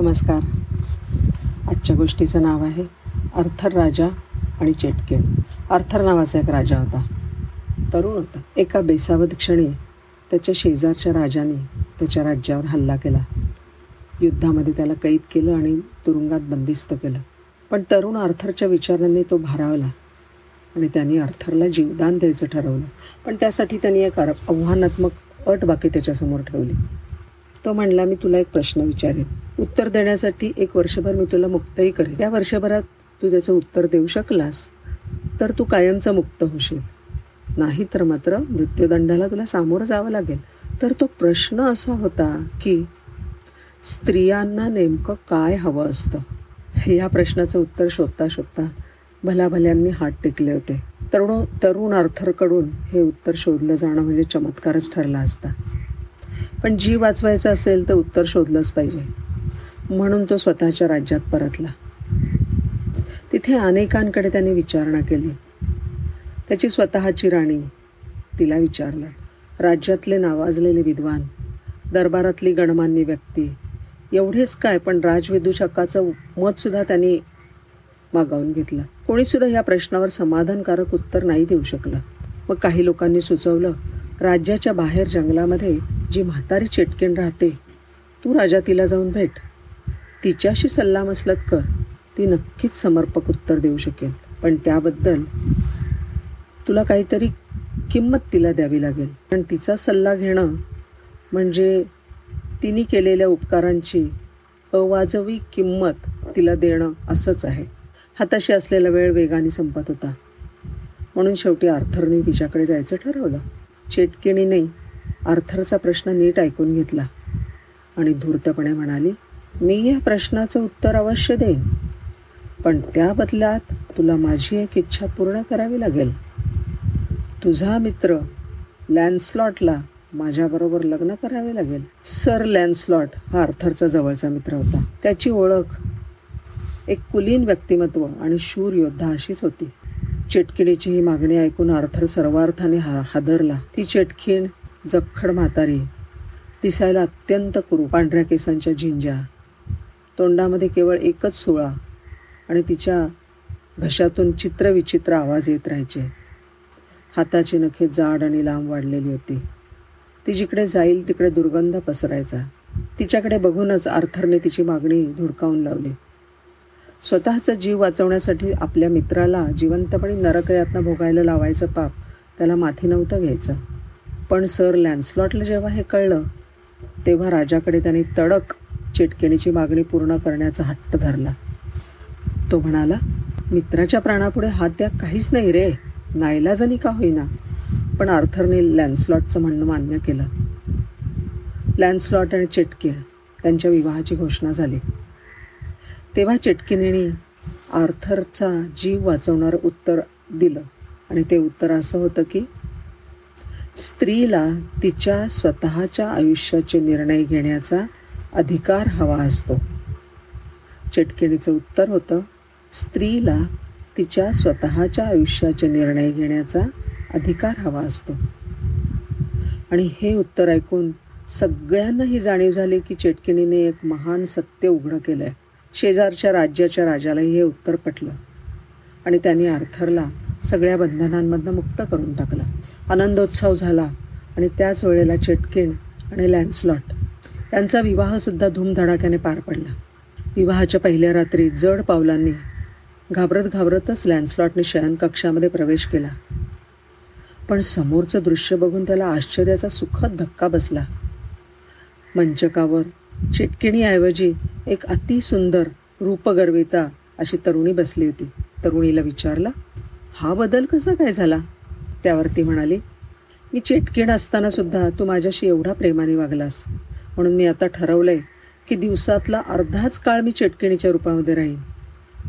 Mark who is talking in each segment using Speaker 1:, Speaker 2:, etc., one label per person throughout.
Speaker 1: नमस्कार. आजच्या गोष्टीचं नाव आहे अर्थर राजा आणि चेटकेड अर्थर नावाचा एक राजा होता. तरुण होता. एका बेसावध क्षणी त्याच्या शेजारच्या राजाने त्याच्या राज्यावर हल्ला केला. युद्धामध्ये त्याला कैद केलं आणि तुरुंगात बंदिस्त केलं. पण तरुण अर्थरच्या विचारांनी तो भारावला आणि त्यांनी अर्थरला जीवदान द्यायचं ठरवलं. पण त्यासाठी त्यांनी एक आव्हानात्मक अट बाकी त्याच्यासमोर ठेवली. तो म्हणला मी तुला एक प्रश्न विचारेन. उत्तर देण्यासाठी एक वर्षभर मी तुला मुक्तही करेन. त्या वर्षभरात तू त्याचं उत्तर देऊ शकलास तर तू कायमचा मुक्त होशील. नाही तर मात्र मृत्यूदंडाला तुला सामोरं जावं लागेल. तर तो प्रश्न असा होता की स्त्रियांना नेमकं काय हवं असतं? हे या प्रश्नाचं उत्तर शोधता शोधता भल्याभल्यांनी हात टेकले होते. तरुण तरुण आर्थरकडून हे उत्तर शोधलं जाणं म्हणजे चमत्कारच ठरला असता. पण जीव वाचवायचा असेल तर उत्तर शोधलंच पाहिजे. म्हणून तो स्वतःच्या राज्यात परतला. तिथे अनेकांकडे त्याने विचारणा केली. त्याची स्वतःची राणी तिला विचारलं. राज्यातले नावाजलेले विद्वान दरबारातली गणमान्य व्यक्ती एवढेच काय? पण राजविदूषकाचं मतसुद्धा त्यांनी मागावून घेतलं. कोणीसुद्धा या प्रश्नावर समाधानकारक उत्तर नाही देऊ शकलं. मग काही लोकांनी सुचवलं राज्याच्या बाहेर जंगलामध्ये जी म्हातारी चेटकेन राहते तू राजा तिला जाऊन भेट. तिच्याशी सल्लामसलत कर. ती नक्कीच समर्पक उत्तर देऊ शकेल. पण त्याबद्दल तुला काहीतरी किंमत तिला द्यावी लागेल. पण तिचा सल्ला घेणं म्हणजे तिने केलेल्या उपकारांची अवाजवी किंमत तिला देणं असंच आहे. हाताशी असलेला वेळ वेगाने संपत होता. म्हणून शेवटी आर्थरने तिच्याकडे जायचं ठरवलं. चेटकिणीने आर्थरचा प्रश्न नीट ऐकून घेतला. आणि धूर्तपणे म्हणाली मी या प्रश्नाचं उत्तर अवश्य देईन. पण त्या बदल्यात तुला माझी एक इच्छा पूर्ण करावी लागेल. तुझा मित्र लॅन्सलॉटला माझ्याबरोबर लग्न करावे लागेल. सर लॅन्सलॉट हा आर्थरचा जवळचा मित्र होता. त्याची ओळख एक कुलीन व्यक्तिमत्व आणि शूर योद्धा अशीच होती. चेटकिणीची ही मागणी ऐकून आर्थर सर्वार्थाने हा हादरला. ती चिटखीण जखड म्हातारी. दिसायला अत्यंत कुरू पांढऱ्या केसांच्या झिंज्या. तोंडामध्ये केवळ एकच सुळा आणि तिच्या घशातून चित्रविचित्र आवाज येत राहायचे. हाताची नखे जाड आणि लांब वाढलेली होती. ती जिकडे जाईल तिकडे दुर्गंध पसरायचा. तिच्याकडे बघूनच आर्थरने तिची मागणी धुडकावून लावली. स्वतःचा जीव वाचवण्यासाठी आपल्या मित्राला जिवंतपणे नरकयातना भोगायला लावायचं पाप त्याला माथी नव्हतं घ्यायचं. पण सर लॅन्सलॉटला जेव्हा हे कळलं तेव्हा राजाकडे त्याने तडक चिटकिणीची मागणी पूर्ण करण्याचा हट्ट धरला. तो म्हणाला मित्राच्या प्राणापुढे हात द्या काहीच नाही रे नाईलाजानी का होईना. पण आर्थरने लॅन्सलॉटचं म्हणणं मान्य केलं. लॅन्सलॉट आणि चिटकीण त्यांच्या विवाहाची घोषणा झाली. तेव्हा चिटकिणीने आर्थरचा जीव वाचवणारं उत्तर दिलं आणि ते उत्तर असं होतं की स्त्रीला तिच्या स्वतःच्या आयुष्याचे निर्णय घेण्याचा अधिकार हवा असतो. चिटकिणीचं उत्तर होतं स्त्रीला तिच्या स्वतःच्या आयुष्याचे निर्णय घेण्याचा अधिकार हवा असतो. आणि हे उत्तर ऐकून सगळ्यांना ही जाणीव झाली की चेटकिणीने एक महान सत्य उघडं केलं आहे शेजारच्या राज्याच्या राजालाही हे उत्तर पटलं. आणि त्यांनी आर्थरला सगळ्या बंधनांमधनं मुक्त करून टाकलं. आनंदोत्सव झाला आणि त्याच वेळेला चेटकिण आणि लँडस्लॉट यांचा विवाहसुद्धा धूमधडाक्याने पार पडला. विवाहाच्या पहिल्या रात्री जड पावलांनी घाबरत घाबरतच लँडस्लॉटने शयनकक्षामध्ये प्रवेश केला. पण समोरचं दृश्य बघून त्याला आश्चर्याचा सुखद धक्का बसला. मंचकावर चिटकिणीऐवजी एक अतिसुंदर रूपगर्विता अशी तरुणी बसली होती. तरुणीला विचारलं हा बदल कसा काय झाला? त्यावर ती म्हणाली मी चिटकीण असतानासुद्धा तू माझ्याशी एवढा प्रेमाने वागलास. म्हणून मी आता ठरवलं आहे की दिवसातला अर्धाच काळ मी चिटकिणीच्या रूपामध्ये राहीन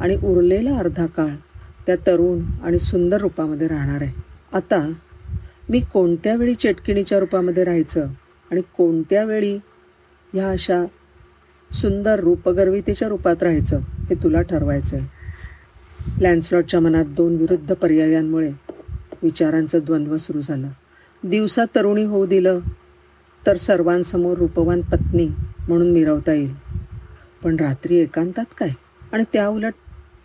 Speaker 1: आणि उरलेला अर्धा काळ त्या तरुण आणि सुंदर रूपामध्ये राहणार आहे. आता मी कोणत्या वेळी चेटकिणीच्या रूपामध्ये राहायचं आणि कोणत्या वेळी ह्या अशा सुंदर रूपगर्वितेच्या रूपात राहायचं हे तुला ठरवायचं आहे लॅन्सलॉटच्या मनात दोन विरुद्ध पर्यायांमुळे विचारांचं द्वंद्व सुरू झालं. दिवसा तरुणी होऊ दिलं तर सर्वांसमोर रूपवान पत्नी म्हणून मिरवता येईल. पण रात्री एकांतात काय? आणि त्याउलट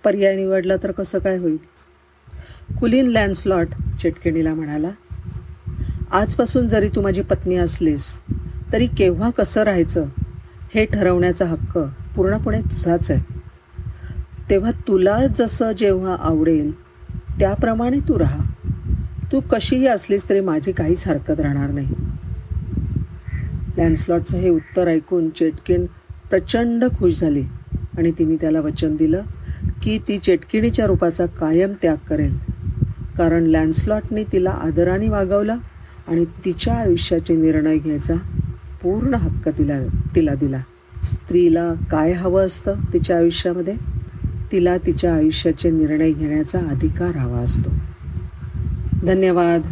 Speaker 1: पर्याय निवडला तर कसं काय होईल? कुलीन लँडस्लॉट चिटकिणीला म्हणाला आजपासून जरी तू माझी पत्नी असलीस तरी केव्हा कसं राहायचं हे ठरवण्याचा हक्क पूर्णपणे तुझाच आहे. तेव्हा तुला जसं जेव्हा आवडेल त्याप्रमाणे तू राहा. तू कशीही असलीस तरी माझी काहीच हरकत राहणार नाही. लँडस्लॉटचं हे उत्तर ऐकून चेटकिण प्रचंड खुश झाली आणि तिने त्याला वचन दिलं की ती चेटकिणीच्या रूपाचा कायम त्याग करेल. कारण लँडस्लॉटने तिला आदराने वागवलं आणि तिच्या आयुष्याचे निर्णय घ्यायचा पूर्ण हक्क तिला तिला दिला. स्त्रीला काय हवं असतं तिच्या आयुष्यामध्ये? तिला तिच्या आयुष्याचे निर्णय घेण्याचा अधिकार हवा असतो. धन्यवाद.